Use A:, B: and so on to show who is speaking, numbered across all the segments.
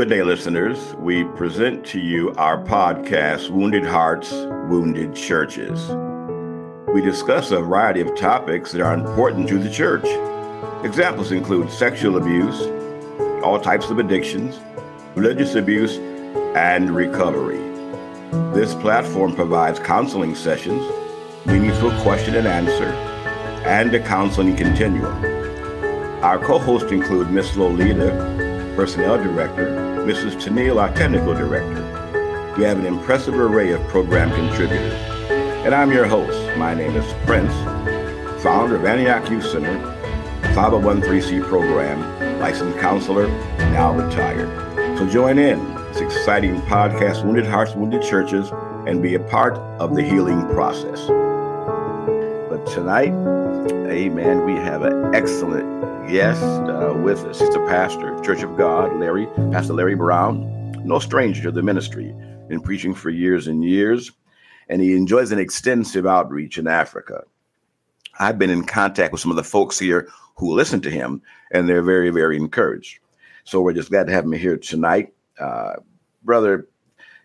A: Good day, listeners. We present to you our podcast, Wounded Hearts, Wounded Churches. We discuss a variety of topics that are important to the church. Examples include sexual abuse, all types of addictions, religious abuse, and recovery. This platform provides counseling sessions, meaningful question and answer, and a counseling continuum. Our co hosts include Miss Lolita, Personnel Director, Mrs. Tennille, our Technical Director. We have an impressive array of program contributors. And I'm your host. My name is Prince, founder of Antioch Youth Center, 501c program, licensed counselor, now retired. So join in this exciting podcast, Wounded Hearts, Wounded Churches, and be a part of the healing process. But tonight, amen, we have an excellent guest uh, with us. He's a pastor, Church of God, Larry, Pastor Larry Brown, no stranger to the ministry, been preaching for years and years, and he enjoys an extensive outreach in Africa. I've been in contact with some of the folks here who listen to him, and they're very, very encouraged. So we're just glad to have him here tonight. Uh, brother,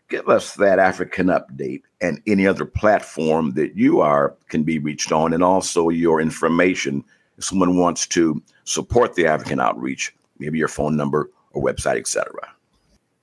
A: give us that African update and any other platform that you are can be reached on, and also your information if someone wants to support the African outreach, maybe your phone number or website, etc.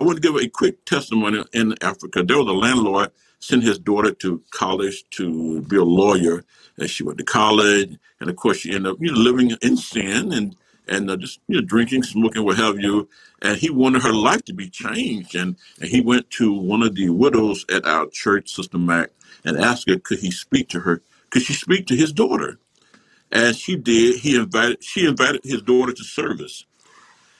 B: I want to give a quick testimony in Africa. There was a landlord sent his daughter to college to be a lawyer, and she went to college, and of course she ended up you know living in sin and and uh, just you know drinking, smoking, what have you. And he wanted her life to be changed, and, and he went to one of the widows at our church, Sister Mac, and asked her could he speak to her, could she speak to his daughter. As she did, he invited she invited his daughter to service.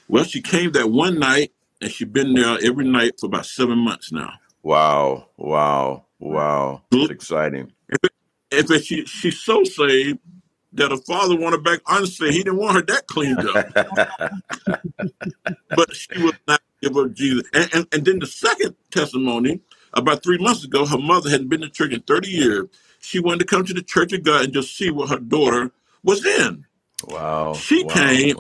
B: Well, she came that one night, and she's been there every night for about seven months now.
A: Wow! Wow! Mm-hmm. Wow! That's exciting.
B: In fact, she she's so saved that her father wanted back Honestly, He didn't want her that cleaned up, but she would not give up Jesus. And, and and then the second testimony, about three months ago, her mother hadn't been to church in thirty years. She wanted to come to the Church of God and just see what her daughter was in.
A: Wow.
B: She
A: wow.
B: came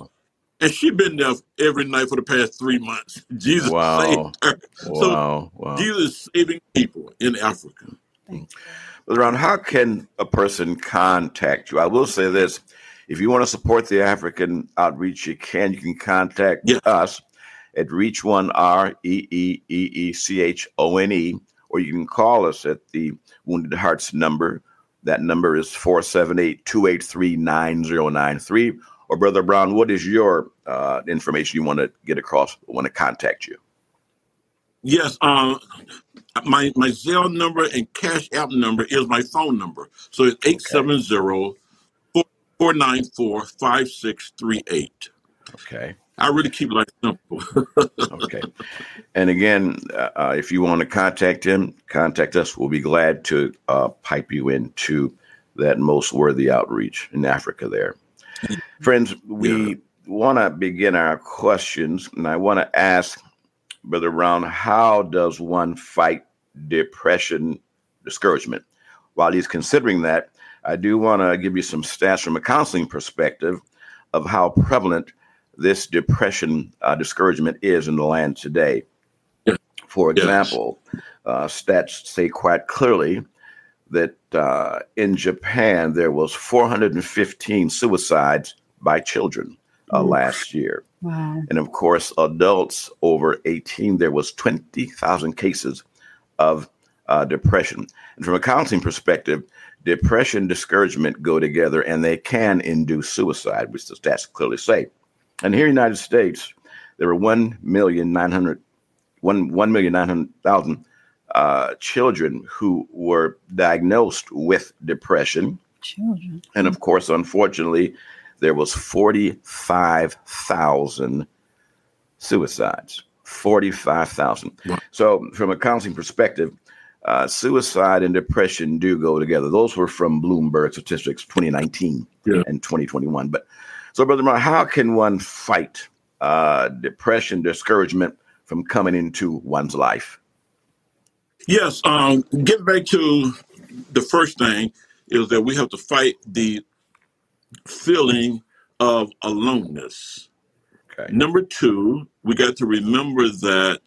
B: and she been there every night for the past three months. Jesus wow. saved her.
A: Wow.
B: So wow. Jesus saving people in Africa.
A: Brother Brown, how can a person contact you? I will say this. If you want to support the African outreach, you can. You can contact yeah. us at Reach One R E E E E C H O N E, or you can call us at the Wounded Hearts number that number is 478 283 9093. Or, Brother Brown, what is your uh, information you want to get across, want to contact you?
B: Yes, uh, my my Zelle number and Cash App number is my phone number. So it's 870 494 5638.
A: Okay.
B: I really keep it like simple.
A: okay. And again, uh, if you want to contact him, contact us. We'll be glad to uh, pipe you into that most worthy outreach in Africa there. Friends, we yeah. want to begin our questions, and I want to ask Brother Brown, how does one fight depression, discouragement? While he's considering that, I do want to give you some stats from a counseling perspective of how prevalent this depression, uh, discouragement is in the land today. For example, yes. uh, stats say quite clearly that uh, in Japan there was 415 suicides by children uh, last year.
C: Wow.
A: And of course, adults over 18, there was 20,000 cases of uh, depression. And from a counseling perspective, depression, discouragement go together, and they can induce suicide, which the stats clearly say. And here in the United States, there were 1,900,000 1, uh, children who were diagnosed with depression.
C: Children.
A: And of course, unfortunately, there was 45,000 suicides. 45,000. So from a counseling perspective, uh, suicide and depression do go together. Those were from Bloomberg statistics 2019 yeah. and 2021. But so, Brother Mark, how can one fight uh, depression, discouragement from coming into one's life?
B: Yes, um, get back to the first thing is that we have to fight the feeling of aloneness. Okay. Number two, we got to remember that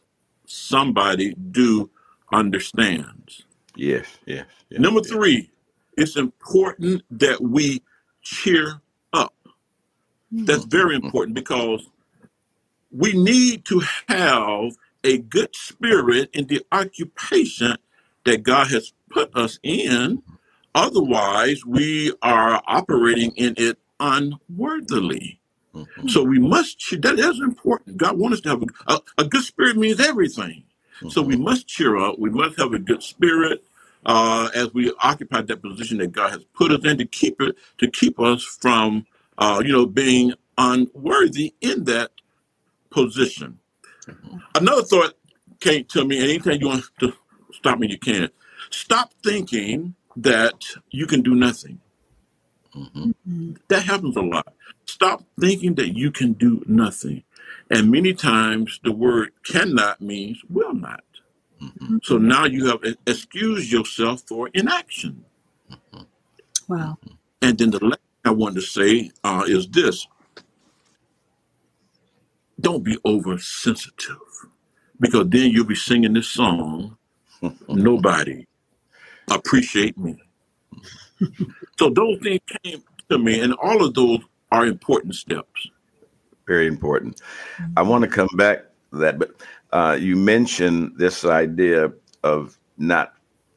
B: somebody do understands.
A: Yes, yes. yes
B: Number
A: yes.
B: three, it's important that we cheer. That's mm-hmm. very important because we need to have a good spirit in the occupation that God has put us in. Otherwise, we are operating in it unworthily. Mm-hmm. So we must, that is important. God wants us to have a, a, a good spirit means everything. Mm-hmm. So we mm-hmm. must cheer up. We must have a good spirit uh, as we occupy that position that God has put us in to keep it, to keep us from, uh, you know, being unworthy in that position. Mm-hmm. Another thought came to me, and anytime you want to stop me, you can. Stop thinking that you can do nothing. Mm-hmm. That happens a lot. Stop thinking that you can do nothing. And many times the word cannot means will not. Mm-hmm. So now you have excused yourself for inaction.
C: Mm-hmm. Wow.
B: And then the last thing I wanted to say uh, is this. Don't be oversensitive because then you'll be singing this song nobody appreciate me. So those things came to me and all of those are important steps.
A: Very important. I want to come back to that but uh, you mentioned this idea of not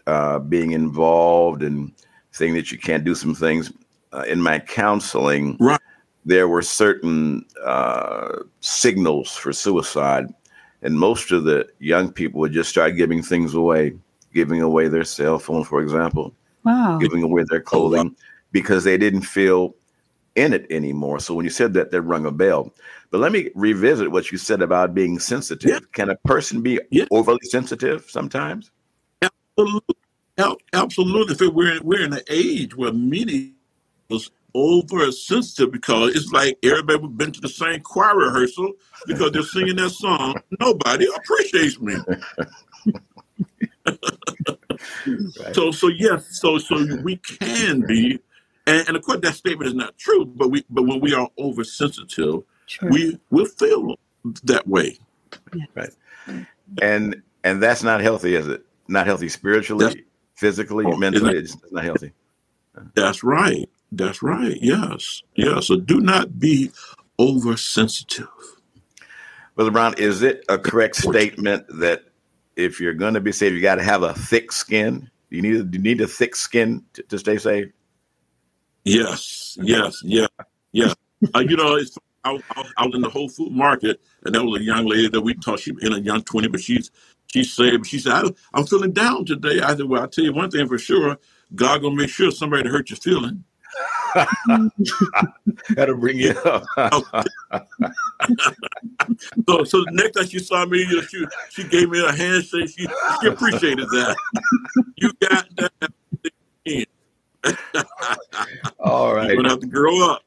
A: uh, being involved and saying that you can't do some things uh, in my counseling
B: right
A: there were certain uh, signals for suicide, and most of the young people would just start giving things away, giving away their cell phone, for example,
C: wow.
A: giving away their clothing, because they didn't feel in it anymore. So when you said that, that rung a bell. But let me revisit what you said about being sensitive. Yeah. Can a person be yeah. overly sensitive sometimes?
B: Absolutely. Absolutely. We're, we're in an age where many over sensitive because it's like everybody been to the same choir rehearsal because they're singing that song. Nobody appreciates me. right. So so yes, so so we can be, and, and, of course that statement is not true. But we but when we are oversensitive, sure. we will feel that way.
A: Yes. Right, mm-hmm. and and that's not healthy, is it? Not healthy spiritually, that's, physically, oh, mentally. It's not healthy.
B: That's right. That's right. Yes. Yeah. So do not be oversensitive.
A: Brother Brown, is it a correct statement that if you're going to be saved, you got to have a thick skin? You need you need a thick skin to, to stay safe.
B: Yes, yes, yeah, yeah. Uh, you know, it's, I, I, I, was in the Whole Food Market, and there was a young lady that we taught. She in a young twenty, but she's she's saved. She said, I, "I'm feeling down today." I said, "Well, I'll tell you one thing for sure. God gonna make sure somebody hurt your feeling."
A: That'll bring you up.
B: so, so the next time she saw me, she she gave me a handshake. She she appreciated that. You got that.
A: All right.
B: You're gonna have to grow up.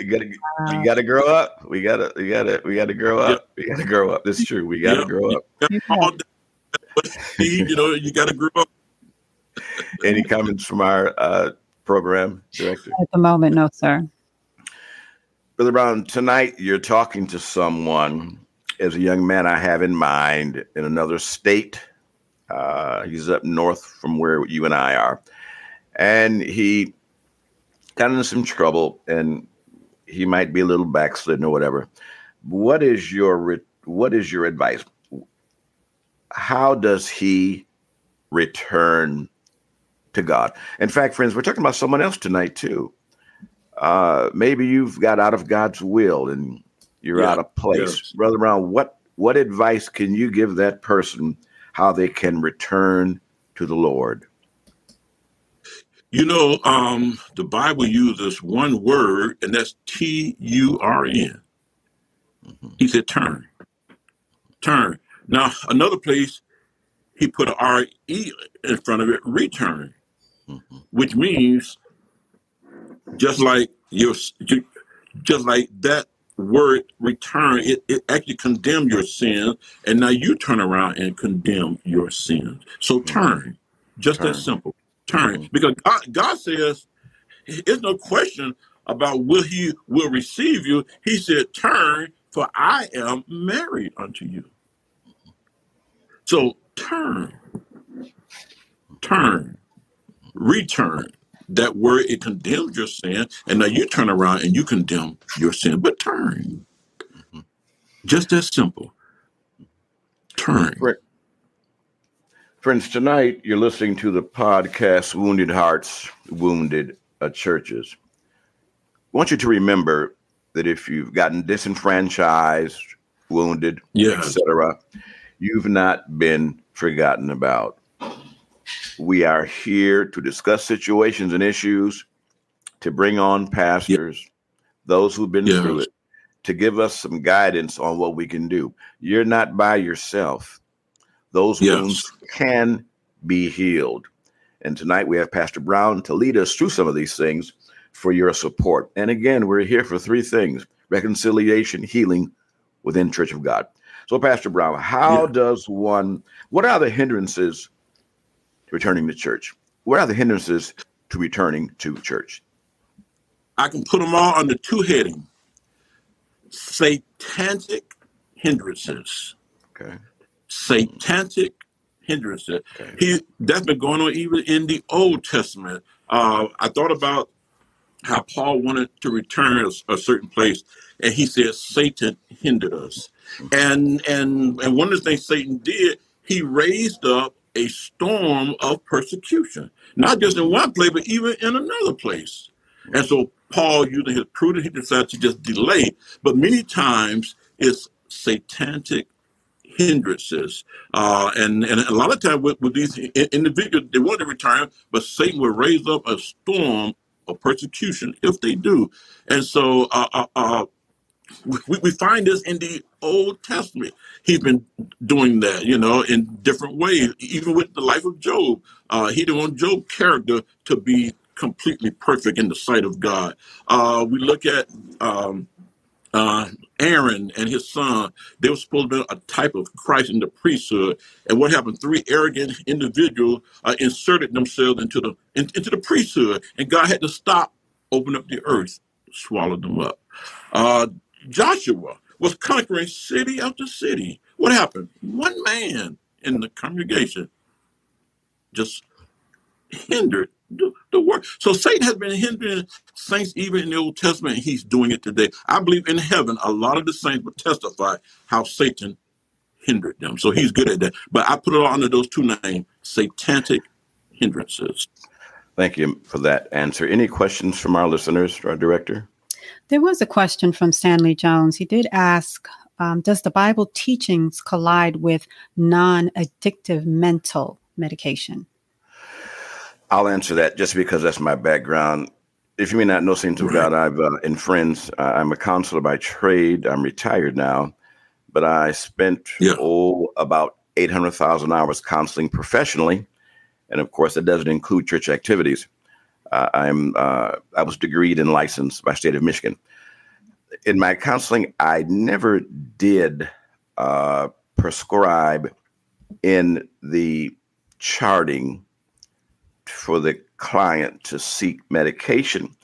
A: you gotta, you gotta grow up. We gotta, we gotta, we gotta grow up. Yep. We gotta grow up. This is true. We gotta yep. grow up.
B: you know, you gotta grow up.
A: Any comments from our uh, program director?
C: At the moment, no, sir.
A: Brother Brown, tonight you're talking to someone as a young man I have in mind in another state. Uh, he's up north from where you and I are. And he got into some trouble and he might be a little backslidden or whatever. What is your what is your advice? How does he return to God. In fact, friends, we're talking about someone else tonight too. Uh, maybe you've got out of God's will and you're yeah, out of place, yes. Brother Brown. What what advice can you give that person how they can return to the Lord?
B: You know, um, the Bible uses one word, and that's T U R N. Mm-hmm. He said, "Turn, turn." Now, another place, he put a R E in front of it, return mm-hmm. which means just like your just like that word return, it, it actually condemn your sins, and now you turn around and condemn your sins. So mm-hmm. turn, just turn. that simple. Turn, mm-hmm. because God, God says, there's no question about will He will receive you. He said, turn for I am married unto you. So turn, turn, return. That word, it condemns your sin. And now you turn around and you condemn your sin, but turn. Just that simple. Turn.
A: Friends, tonight you're listening to the podcast Wounded Hearts, Wounded uh, Churches. I want you to remember that if you've gotten disenfranchised, wounded,
B: Yes.
A: etc., you've not been forgotten about. We are here to discuss situations and issues, to bring on pastors, those who've been through it, to give us some guidance on what we can do. You're not by yourself. Those
B: Yes.
A: wounds can be healed. And tonight we have Pastor Brown to lead us through some of these things for your support. And again, we're here for three things reconciliation, healing within Church of God. So, Pastor Brown, how
B: Yeah.
A: does one, what are the hindrances to returning to church? What are the hindrances to returning to church?
B: I can put them all under two heading satanic hindrances.
A: Okay.
B: Satanic hindrances.
A: Okay.
B: He that's been going on even in the Old Testament. Uh, I thought about how Paul wanted to return a, a certain place, and he said Satan hindered us. And and and one of the things Satan did, he raised up a storm of persecution, not just in one place, but even in another place. And so Paul, using his prudence, he decided to just delay. But many times it's satanic hindrances. Uh, and, and a lot of times with, with these individuals, they want to return, but Satan will raise up a storm of persecution if they do. And so uh, uh, uh, we, we find this in the Old Testament. He's been doing that, you know, in different ways. Even with the life of Job, uh, he didn't want Job's character to be completely perfect in the sight of God. Uh, we look at um, uh, Aaron and his son, they were supposed to be a type of Christ in the priesthood. And what happened? Three arrogant individuals uh, inserted themselves into the in- into the priesthood, and God had to stop, open up the earth, swallow them up. Uh, Joshua was conquering city after city. What happened? One man in the congregation just hindered the, the work. So Satan has been hindering saints even in the Old Testament, he's doing it today. I believe in heaven, a lot of the saints will testify how Satan hindered them. So he's good at that. But I put it all under those two names satanic hindrances.
A: Thank you for that answer. Any questions from our listeners, our director?
C: There was a question from Stanley Jones. He did ask um, Does the Bible teachings collide with non addictive mental medication?
A: I'll answer that just because that's my background. If you may not know Saints of God, I've uh, in friends. Uh, I'm a counselor by trade. I'm retired now, but I spent
B: Yeah.
A: oh about eight hundred thousand hours counseling professionally, and of course that doesn't include church activities. Uh, I'm uh, I was degreed and licensed by state of Michigan. In my counseling, I never did uh, prescribe in the charting for the client to seek medication.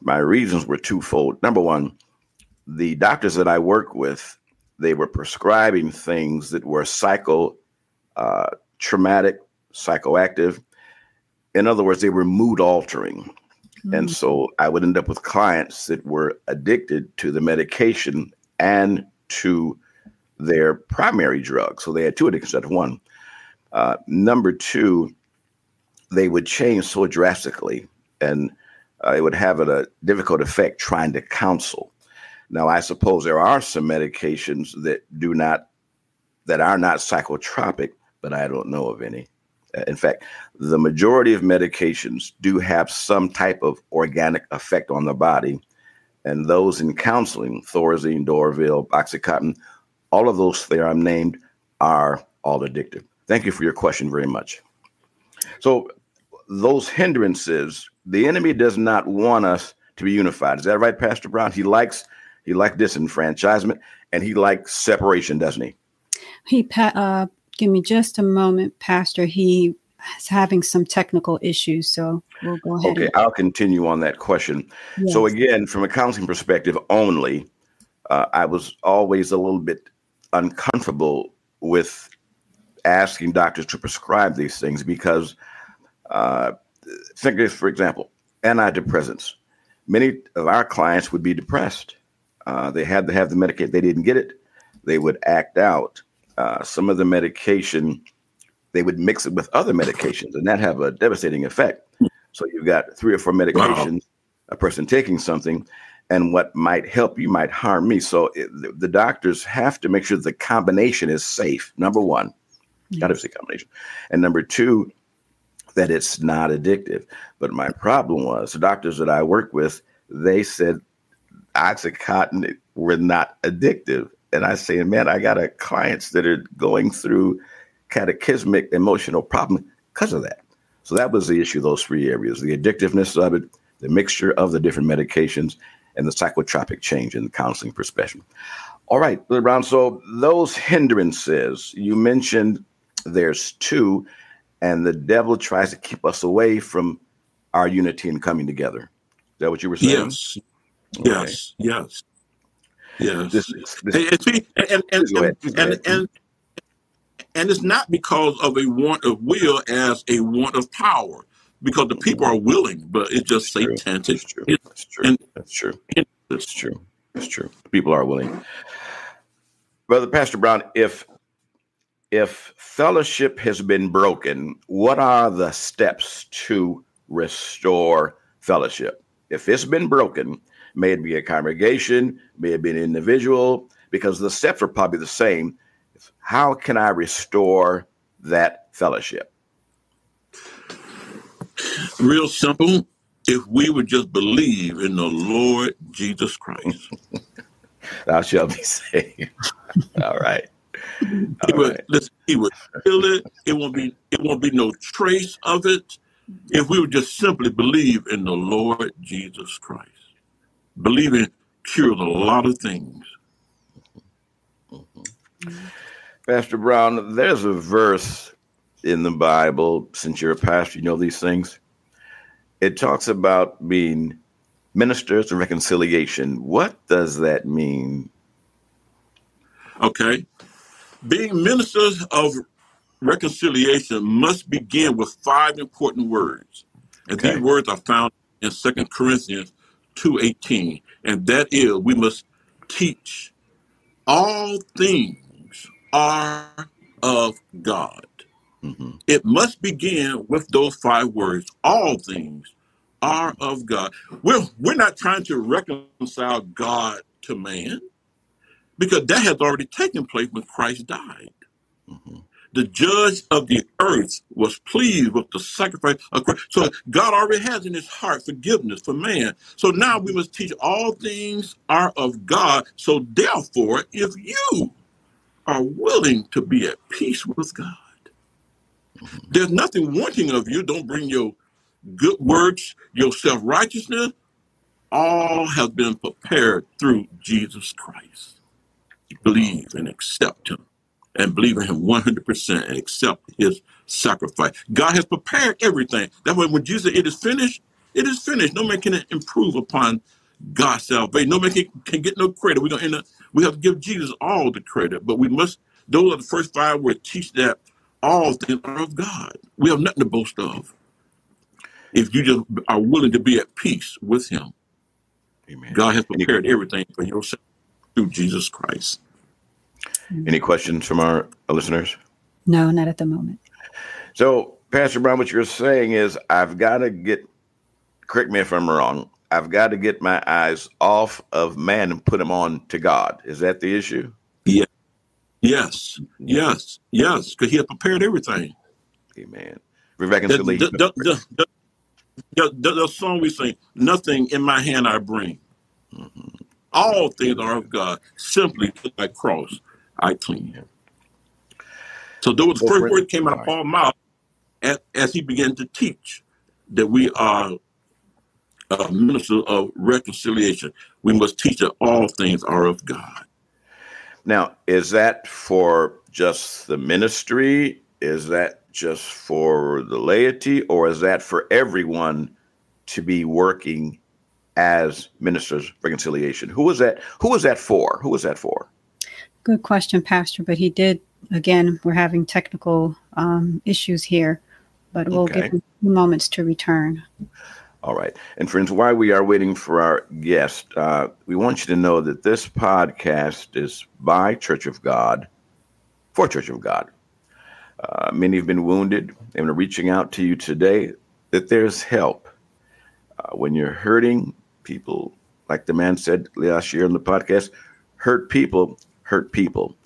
A: My reasons were twofold. Number one, the doctors that I work with, they were prescribing things that were psycho uh, traumatic, psychoactive. In other words, they were mood altering. And so I would end up with clients that were addicted to the medication and to their primary drug. So they had two addictions instead of one. Uh, number two, they would change so drastically and uh, it would have a, difficult effect trying to counsel. Now, I suppose there are some medications that do not, that are not psychotropic, but I don't know of any. Uh, In fact, the majority of medications do have some type of organic effect on the body. And those in counseling, Thorazine, Dorville, Oxycontin, all of those there I'm named are all addictive. Thank you for your question very much. So, those hindrances, the enemy does not want us to be unified. Is that right, Pastor Brown? He likes he likes disenfranchisement and he likes separation, doesn't he?
C: He, uh, give me just a moment, Pastor. He is having some technical issues, so we'll go ahead.
A: Okay, I'll continue on that question.
C: and,
A: So again, from a counseling perspective only, uh, I was always a little bit uncomfortable with asking doctors to prescribe these things because, uh, think of, for example, antidepressants. Many of our clients would be depressed. Uh, they had to have the medication. They didn't get it. They would act out. Uh, some of the medication, they would mix it with other medications, and that have a devastating effect. So you've got three or four medications, wow. a person taking something, and what might help you might harm me. So it, the, the, doctors have to make sure the combination is safe. Number one, yeah. got to say combination, and number two, that it's not addictive. But my problem was the doctors that I work with, they said oxycontin were not addictive, and I say, man, I got a clients that are going through cataclysmic emotional problem because of that. So that was the issue. Those three areas: the addictiveness of it, the mixture of the different medications, and the psychotropic change in the counseling profession. All right, Brother Brown. So those hindrances you mentioned, there's two, and the devil tries to keep us away from our unity and coming together. Is that what you were saying?
B: Yes. Okay. Yes. Yes. Yes. This, this, and, and, and, and, and, and, and it's not because of a want of will as a want of power because the people are willing, but it's just That's satanic.
A: That's true. That's true. That's true. That's true. That's true. People are willing. Brother Pastor Brown, if if fellowship has been broken, what are the steps to restore fellowship? If it's been broken, may it be a congregation, may it be an individual, because the steps are probably the same. How can I restore that fellowship?
B: Real simple. If we would just believe in the Lord Jesus Christ,
A: thou shalt be saved. All right.
B: All he would right. listen, he would kill it. It won't be it won't be no trace of it. If we would just simply believe in the Lord Jesus Christ. Believing cures a lot of things. Mm-hmm.
A: Pastor Brown, there's a verse in the Bible, since you're a pastor, you know these things. It talks about being ministers of reconciliation. What does that mean?
B: Okay. Being ministers of reconciliation must begin with five important words. And okay. these words are found in Second Corinthians 2.18. And that is, we must teach all things are of God. Mm-hmm. It must begin with those five words. All things are of God. We're, we're not trying to reconcile God to man because that has already taken place when Christ died. Mm-hmm. The judge of the earth was pleased with the sacrifice of Christ. So God already has in his heart forgiveness for man. So now we must teach all things are of God. So therefore, if you are willing to be at peace with God. Mm-hmm. There's nothing wanting of you. Don't bring your good works, your self righteousness. All have been prepared through Jesus Christ. Believe and accept Him, and believe in Him 100% and accept His sacrifice. God has prepared everything. That way, when Jesus said, It is finished, it is finished. No man can improve upon God's salvation. No man can, can get no credit. We're gonna end up, we have to give Jesus all the credit, but we must. Those are the first five words. Teach that all things are of God. We have nothing to boast of. If you just are willing to be at peace with Him, Amen. God has prepared everything for yourself through Jesus Christ.
A: Any questions from our listeners?
C: No, not at the moment.
A: So, Pastor Brown, what you're saying is, I've got to get. Correct me if I'm wrong. I've got to get my eyes off of man and put them on to God. Is that the issue?
B: Yeah. Yes. Yes. Yes. Because He has prepared everything.
A: Amen. Reconciliation.
B: The, the, the, the, the, the, song we sing, "Nothing in my hand I bring." Mm-hmm. All things are of God. Simply to thy cross I clean him. So those first words came out of Paul's mouth as, as he began to teach that we are uh, minister of reconciliation. We must teach that all things are of God.
A: Now, is that for just the ministry? Is that just for the laity? Or is that for everyone to be working as ministers of reconciliation. Who was that? Who was that for? Who was that for?
C: Good question, Pastor. But he did, again, we're having technical um, issues here, but we'll
A: Okay.
C: give him a few moments to return.
A: All right. And friends, while we are waiting for our guest, uh, we want you to know that this podcast is by Church of God for Church of God. Uh, many have been wounded, and we're reaching out to you today that there's help. Uh, when you're hurting, people, like the man said last year on the podcast, hurt people hurt people.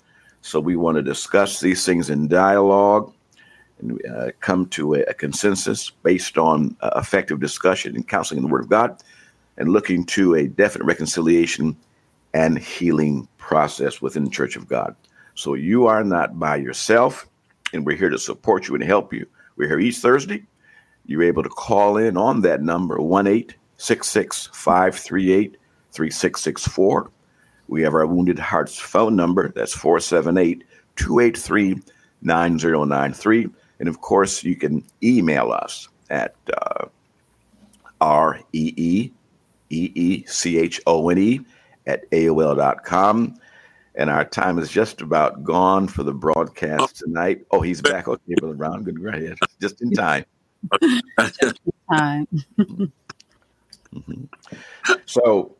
A: So we want to discuss these things in dialogue and uh, come to a, a consensus based on uh, effective discussion and counseling in the Word of God, and looking to a definite reconciliation and healing process within the Church of God. So you are not by yourself, and we're here to support you and help you. We're here each Thursday. You're able to call in on that number, 1 538 3664. We have our Wounded Hearts phone number. That's 478 283 9093. And of course, you can email us at uh, R E E E E C H O N E at AOL.com. And our time is just about gone for the broadcast tonight. Oh, he's back. Okay, Brother Brown. Good. Right. Just in time.
C: Time.
A: So,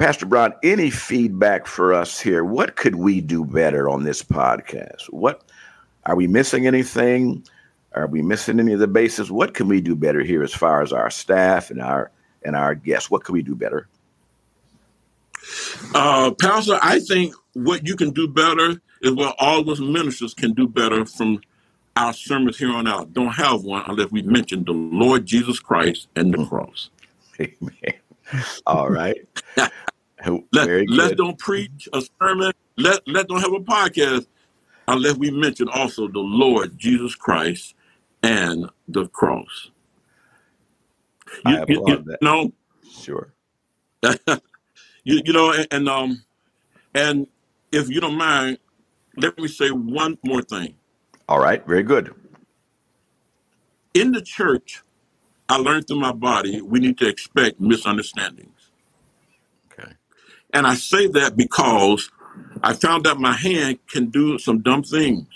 A: Pastor Brown, any feedback for us here? What could we do better on this podcast? What are we missing anything? Are we missing any of the bases? What can we do better here as far as our staff and our and our guests? What can we do better?
B: Uh, Pastor, I think what you can do better is what all of us ministers can do better from our sermons here on out. Don't have one unless we mention the Lord Jesus Christ and the cross.
A: Amen. All right.
B: Let, let's don't preach a sermon. Let let don't have a podcast unless we mention also the Lord Jesus Christ and the cross.
A: I
B: You, you- you
A: that.
B: know,
A: Sure.
B: you, you know, and, and um, and if you don't mind, let me say one more thing.
A: All right. Very good.
B: In the church, I learned through my body we need to expect misunderstandings. And I say that because I found out my hand can do some dumb things.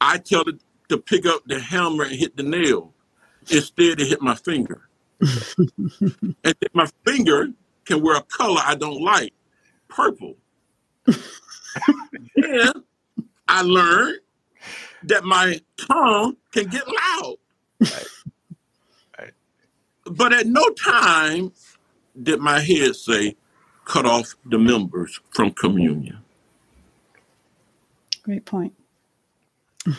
B: I tell it to pick up the hammer and hit the nail. Instead, it hit my finger. and then my finger can wear a color I don't like, purple. then I learned that my tongue can get loud.
A: Right. Right.
B: But at no time did my head say, cut off the members from communion.
C: Great point.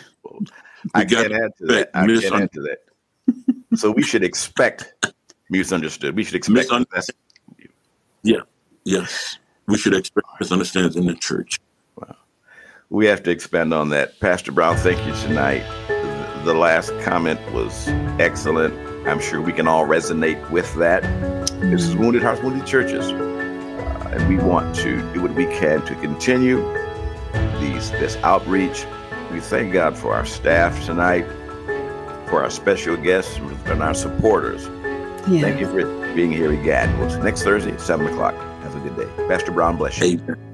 A: I can't add to that. I
B: respect
A: can't add to that. So we should expect misunderstood. We should expect
B: Misun- Yeah, yes. We should expect misunderstandings in the church. Wow.
A: We have to expand on that. Pastor Brown, thank you tonight. The last comment was excellent. I'm sure we can all resonate with that. This is Wounded Hearts, Wounded Churches. Uh, and we want to do what we can to continue these this outreach. We thank God for our staff tonight, for our special guests, and our supporters.
C: Yeah.
A: Thank you for being here again. Well, next Thursday, at 7 o'clock. Have a good day. Pastor Brown, bless you.
B: Amen.